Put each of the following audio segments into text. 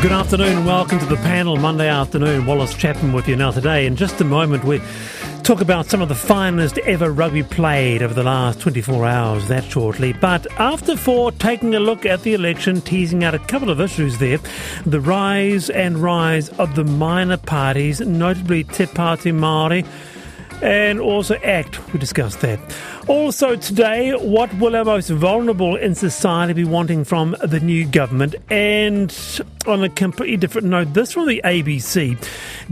Good afternoon, welcome to the panel Monday afternoon. Wallace Chapman with you now today. In just a moment, we talk about some of the finest ever rugby played over the last 24 hours, that shortly. But after four, taking a look at the election, teasing out a couple of issues there. The rise and rise of the minor parties, notably Te Pāti Māori and also ACT. We discussed that. Also, today, what will our most vulnerable in society be wanting from the new government? And on a completely different note, this from the ABC.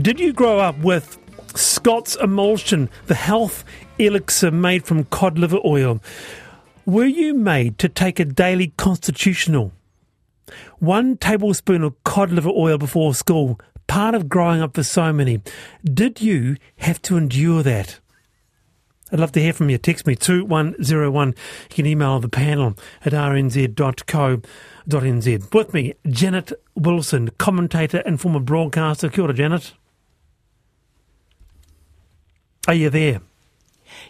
Did you grow up with Scott's Emulsion, the health elixir made from cod liver oil? Were you made to take a daily constitutional? One tablespoon of cod liver oil before school part of growing up for so many. Did you have to endure that? I'd love to hear from you. Text me 2101. You can email the panel at rnz.co.nz. With me, Janet Wilson, commentator and former broadcaster. Kia ora, Janet. Are you there?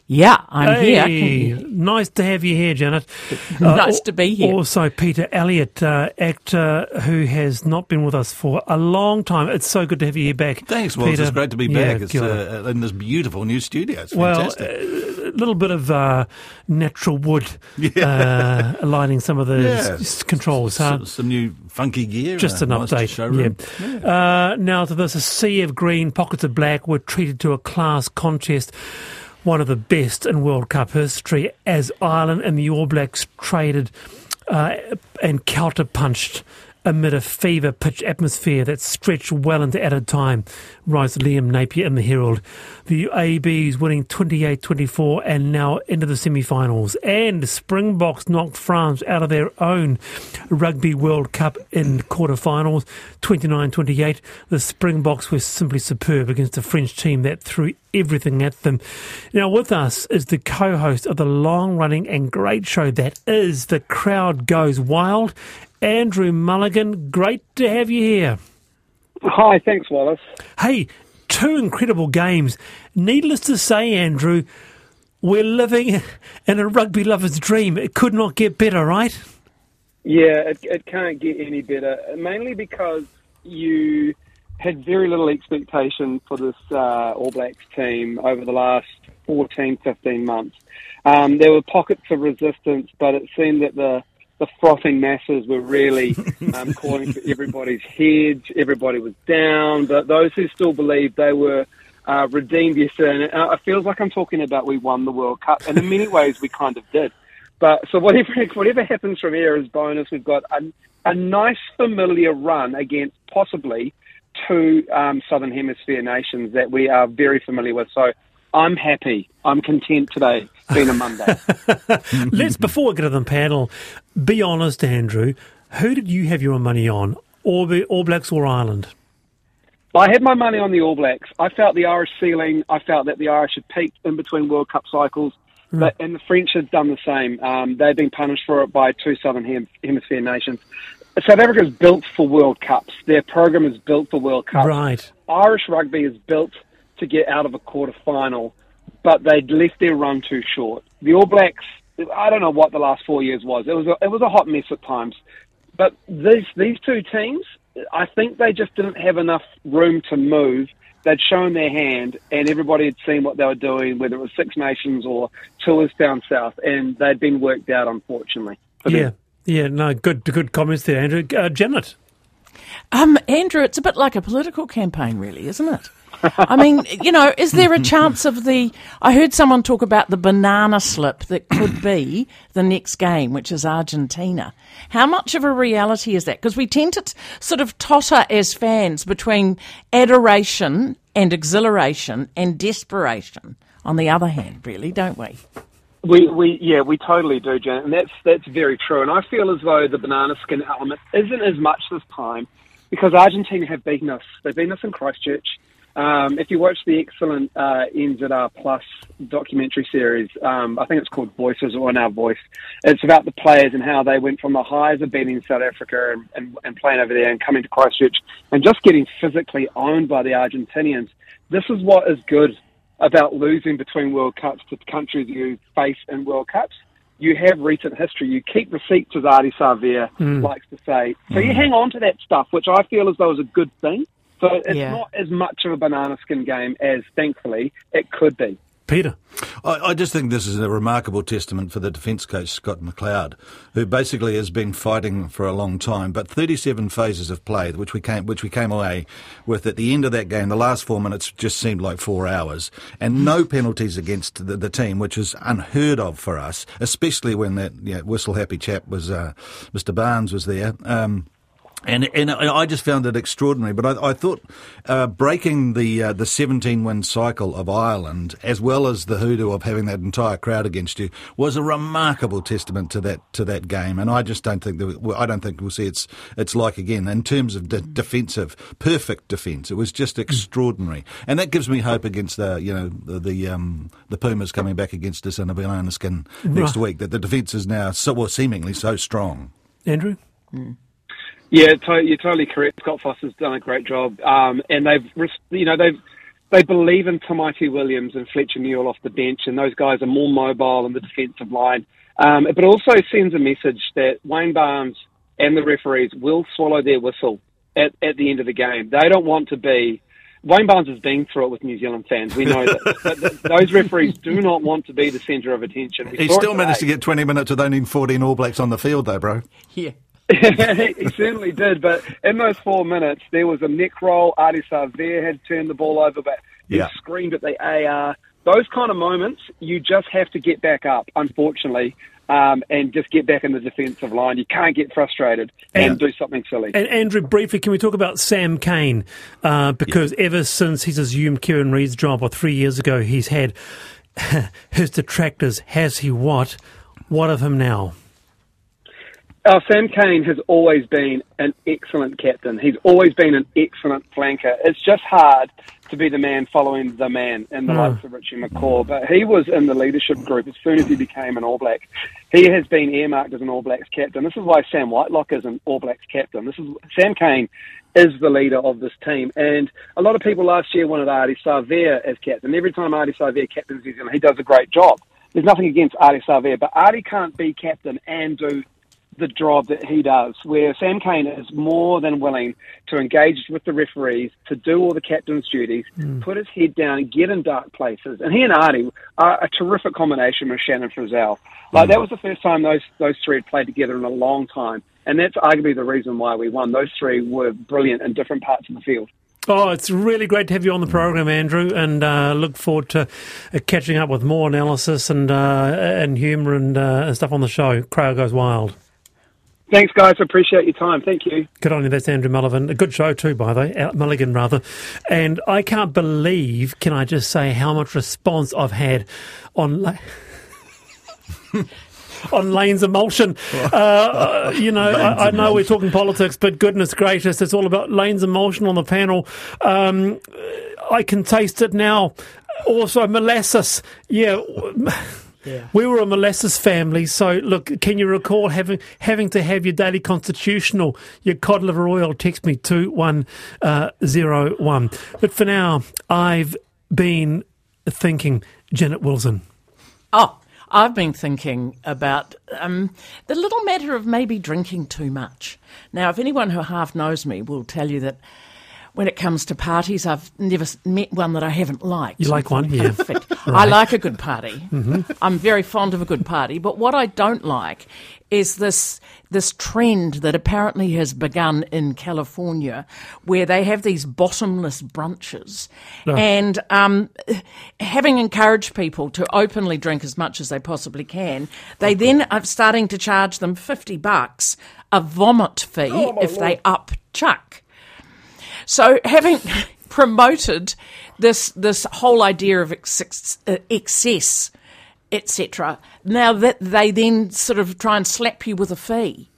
Yeah, I'm hey, here. Nice to have you here, Janet. nice uh, to be here. Also, Peter Elliott, uh, actor who has not been with us for a long time. It's so good to have you here back. Thanks, Well, It's great to be back. Yeah, it's uh, in this beautiful new studio. It's fantastic. Well, a little bit of uh, natural wood yeah. Uh, aligning some of the yeah. s- controls. Huh? Some, some, new funky gear. Just an nice update. Yeah. yeah. now, to this, a sea of green, pockets of black were treated to a class contest one of the best in World Cup history as Ireland and the All Blacks traded uh, and counterpunched amid a fever pitch atmosphere that stretched well into added time, writes Liam Napier in the Herald. The ABs winning 28 24 and now into the semi finals. And Springboks knocked France out of their own Rugby World Cup in quarterfinals 29 28. The Springboks were simply superb against a French team that threw everything at them. Now, with us is the co host of the long running and great show that is The Crowd Goes Wild Andrew Mulligan. Great to have you here. Hi, thanks, Wallace. Hey, two incredible games. Needless to say, Andrew, we're living in a rugby lover's dream. It could not get better, right? Yeah, it, it can't get any better. Mainly because you had very little expectation for this uh, All Blacks team over the last 14, 15 months. Um, there were pockets of resistance, but it seemed that the the frothing masses were really um, calling for everybody's heads. Everybody was down, but those who still believed they were uh, redeemed yesterday. And it feels like I'm talking about we won the World Cup, and in many ways we kind of did. But so whatever whatever happens from here is bonus. We've got a, a nice familiar run against possibly two um, Southern Hemisphere nations that we are very familiar with. So I'm happy. I'm content today, being a Monday. Let's, before we get to the panel, be honest, Andrew. Who did you have your money on? All, the, All Blacks or Ireland? I had my money on the All Blacks. I felt the Irish ceiling. I felt that the Irish had peaked in between World Cup cycles. Mm. But, and the French have done the same. Um, they've been punished for it by two Southern Hem- Hemisphere nations. South Africa is built for World Cups. Their program is built for World Cups. Right. Irish rugby is built to get out of a quarter final, but they'd left their run too short. The All Blacks, I don't know what the last four years was. It was a, it was a hot mess at times. But these these two teams, I think they just didn't have enough room to move. They'd shown their hand, and everybody had seen what they were doing, whether it was Six Nations or tours down south, and they'd been worked out, unfortunately. Yeah, them. yeah, no, good, good comments there, Andrew. Uh, Janet. Um, Andrew, it's a bit like a political campaign, really, isn't it? I mean, you know, is there a chance of the? I heard someone talk about the banana slip that could be the next game, which is Argentina. How much of a reality is that? Because we tend to t- sort of totter as fans between adoration and exhilaration and desperation. On the other hand, really, don't we? We, we, yeah, we totally do, Janet, and that's that's very true. And I feel as though the banana skin element isn't as much this time because Argentina have beaten us. They've beaten us in Christchurch. Um, if you watch the excellent uh, NZR Plus documentary series, um, I think it's called Voices on Our Voice. It's about the players and how they went from the highs of being in South Africa and, and, and playing over there and coming to Christchurch and just getting physically owned by the Argentinians. This is what is good about losing between World Cups to countries you face in World Cups. you have recent history. You keep receipts, as Ardie Savea mm. likes to say. So you hang on to that stuff, which I feel as though is a good thing. So it's yeah. not as much of a banana skin game as, thankfully, it could be. Peter. I, I, just think this is a remarkable testament for the defence coach, Scott McLeod, who basically has been fighting for a long time. But 37 phases of play, which we came, which we came away with at the end of that game, the last four minutes just seemed like four hours. And no penalties against the, the team, which is unheard of for us, especially when that you know, whistle happy chap was, uh, Mr. Barnes was there. Um, and and I just found it extraordinary. But I, I thought uh, breaking the uh, the 17 win cycle of Ireland, as well as the hoodoo of having that entire crowd against you, was a remarkable testament to that to that game. And I just don't think that I don't think we'll see its its like again in terms of de- defensive, perfect defence. It was just extraordinary, and that gives me hope against the you know the the, um, the Pumas coming back against us in a banana skin next right. week. That the defence is now so well, seemingly so strong. Andrew. Mm. Yeah, to- you're totally correct. Scott Foster's done a great job, um, and they've, you know, they've they believe in Tamaiti Williams and Fletcher Newell off the bench, and those guys are more mobile in the defensive line. Um, but also sends a message that Wayne Barnes and the referees will swallow their whistle at, at the end of the game. They don't want to be. Wayne Barnes has been through it with New Zealand fans. We know that. but those referees do not want to be the centre of attention. We he still managed to get 20 minutes with only 14 All Blacks on the field, though, bro. Yeah. he certainly did, but in those four minutes, there was a neck roll. Ardie Savea had turned the ball over, but he yeah. screamed at the AR. Those kind of moments, you just have to get back up, unfortunately, um, and just get back in the defensive line. You can't get frustrated and yeah. do something silly. And Andrew, briefly, can we talk about Sam Cane? Uh, because yeah. ever since he's assumed Kieran Read's job, or three years ago, he's had his detractors. Has he what? What of him now? Uh, Sam Cane has always been an excellent captain. He's always been an excellent flanker. It's just hard to be the man following the man in the mm. likes of Richie McCaw. But he was in the leadership group as soon as he became an All Black. He has been earmarked as an All Blacks captain. This is why Sam Whitelock is an All Blacks captain. This is Sam Cane is the leader of this team. And a lot of people last year wanted Ardie Savea as captain. Every time Ardie Savea captains New Zealand, he does a great job. There's nothing against Ardie Savea, but Ardie can't be captain and do the job that he does, where Sam Cane is more than willing to engage with the referees, to do all the captain's duties, mm. put his head down, get in dark places. And he and Ardie are a terrific combination with Shannon Frizell. Like, mm. that was the first time those, those three had played together in a long time. And that's arguably the reason why we won. Those three were brilliant in different parts of the field. Oh, it's really great to have you on the program, Andrew, and uh, look forward to uh, catching up with more analysis and uh, and humour and uh, stuff on the show. Crowd goes wild. Thanks, guys. Appreciate your time. Thank you. Good on you. That's Andrew Mulligan. A good show too, by the way. Mulligan, rather. And I can't believe, can I just say, how much response I've had on. La- on Lane's emulsion. Uh, uh, you know, I, I, know we're talking politics, but goodness gracious, it's all about Lane's emulsion on the panel. Um, I can taste it now. Also, molasses. Yeah. Yeah. We were a molasses family, so look, can you recall having having to have your daily constitutional, your cod liver oil? Text me two one uh, zero one. But for now, I've been thinking Janet Wilson. Oh, I've been thinking about um, the little matter of maybe drinking too much. Now, if anyone who half knows me will tell you that when it comes to parties, I've never met one that I haven't liked. You like one, yeah? right. I like a good party. Mm-hmm. I'm very fond of a good party. But what I don't like is this this trend that apparently has begun in California, where they have these bottomless brunches, no. and um, having encouraged people to openly drink as much as they possibly can, they then are starting to charge them fifty bucks a vomit fee oh, if Lord. they up chuck. So having promoted this this whole idea of excess, uh, excess etc. Now that they then sort of try and slap you with a fee,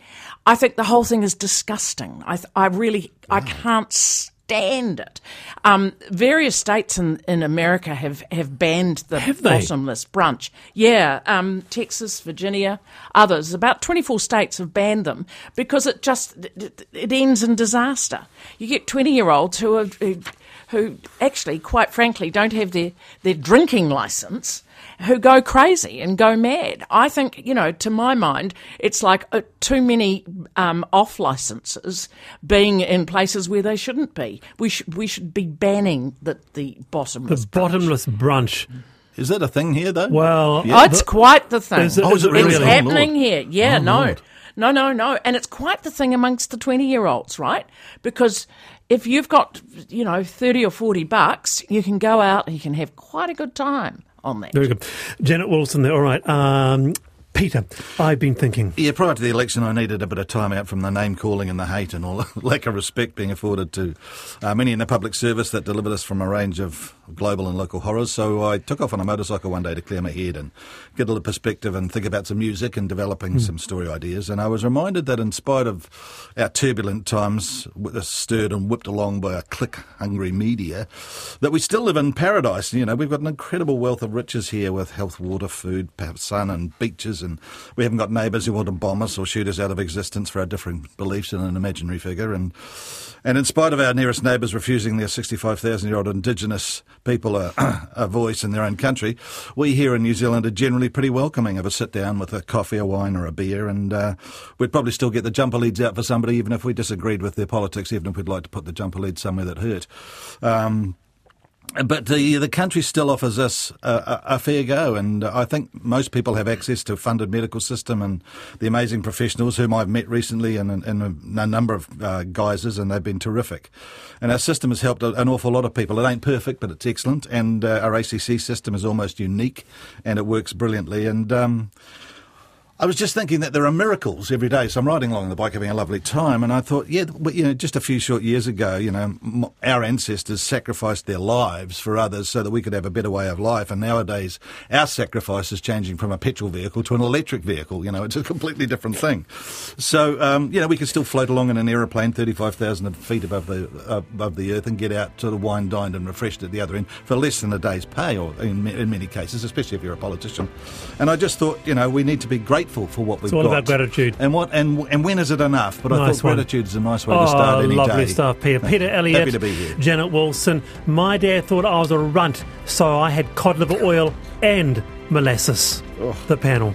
I think the whole thing is disgusting. I, I really I can't stand it. Um, various states in, in America have, have banned the have bottomless brunch. Yeah, um, Texas, Virginia, others. About 24 states have banned them because it just it, it ends in disaster. You get 20 year olds who are. Who, who actually, quite frankly, don't have their, their drinking license, who go crazy and go mad. I think, you know, to my mind, it's like uh, too many um, off licenses being in places where they shouldn't be. We should we should be banning the the bottomless. The bottomless brunch. Is that a thing here, though? Well, Oh, it's quite the thing. Is it- Oh, is it really? It's Oh, happening Lord. here. Yeah, Oh, no. Lord. No, no, no. And it's quite the thing amongst the 20 year olds, right? Because if you've got, you know, 30 or 40 bucks, you can go out and you can have quite a good time on that. Very good. Janet Wilson there. All right. Um, Peter, I've been thinking. Yeah, prior to the election, I needed a bit of time out from the name calling and the hate and all the lack of respect being afforded to uh, many in the public service that delivered us from a range of global and local horrors. So I took off on a motorcycle one day to clear my head and get a little perspective and think about some music and developing some story ideas. And I was reminded that in spite of our turbulent times, stirred and whipped along by a click-hungry media, that we still live in paradise. You know, we've got an incredible wealth of riches here with health, water, food, perhaps sun and beaches, and we haven't got neighbours who want to bomb us or shoot us out of existence for our differing beliefs in an imaginary figure. And and in spite of our nearest neighbours refusing their 65,000-year-old Indigenous people a, a voice in their own country, we here in New Zealand are generally pretty welcoming of a sit down with a coffee, a wine, or a beer, and uh, we'd probably still get the jumper leads out for somebody, even if we disagreed with their politics, even if we'd like to put the jumper lead somewhere that hurt. Um, but the the country still offers us a, a, a fair go, and I think most people have access to a funded medical system and the amazing professionals whom I've met recently in, in, a number of uh, guises, and they've been terrific. And our system has helped an awful lot of people. It ain't perfect, but it's excellent, and uh, our ACC system is almost unique, and it works brilliantly. And um, I was just thinking that there are miracles every day. So I'm riding along the bike, having a lovely time, and I thought, yeah, but, you know, just a few short years ago, you know, our ancestors sacrificed their lives for others so that we could have a better way of life. And nowadays, our sacrifice is changing from a petrol vehicle to an electric vehicle. You know, it's a completely different thing. So, um, you know, we can still float along in an aeroplane 35,000 feet above the uh, above the earth and get out sort of wine dined and refreshed at the other end for less than a day's pay, or in, in many cases, especially if you're a politician. And I just thought, you know, we need to be grateful for what we've all got. about gratitude. And what and and when is it enough? But I Nice thought one. gratitude is a nice way Oh, to start oh, any lovely day. stuff, Peter. Peter Elliott, Happy to be here. Janet Wilson. My dad thought I was a runt, so I had cod liver oil and molasses. The panel.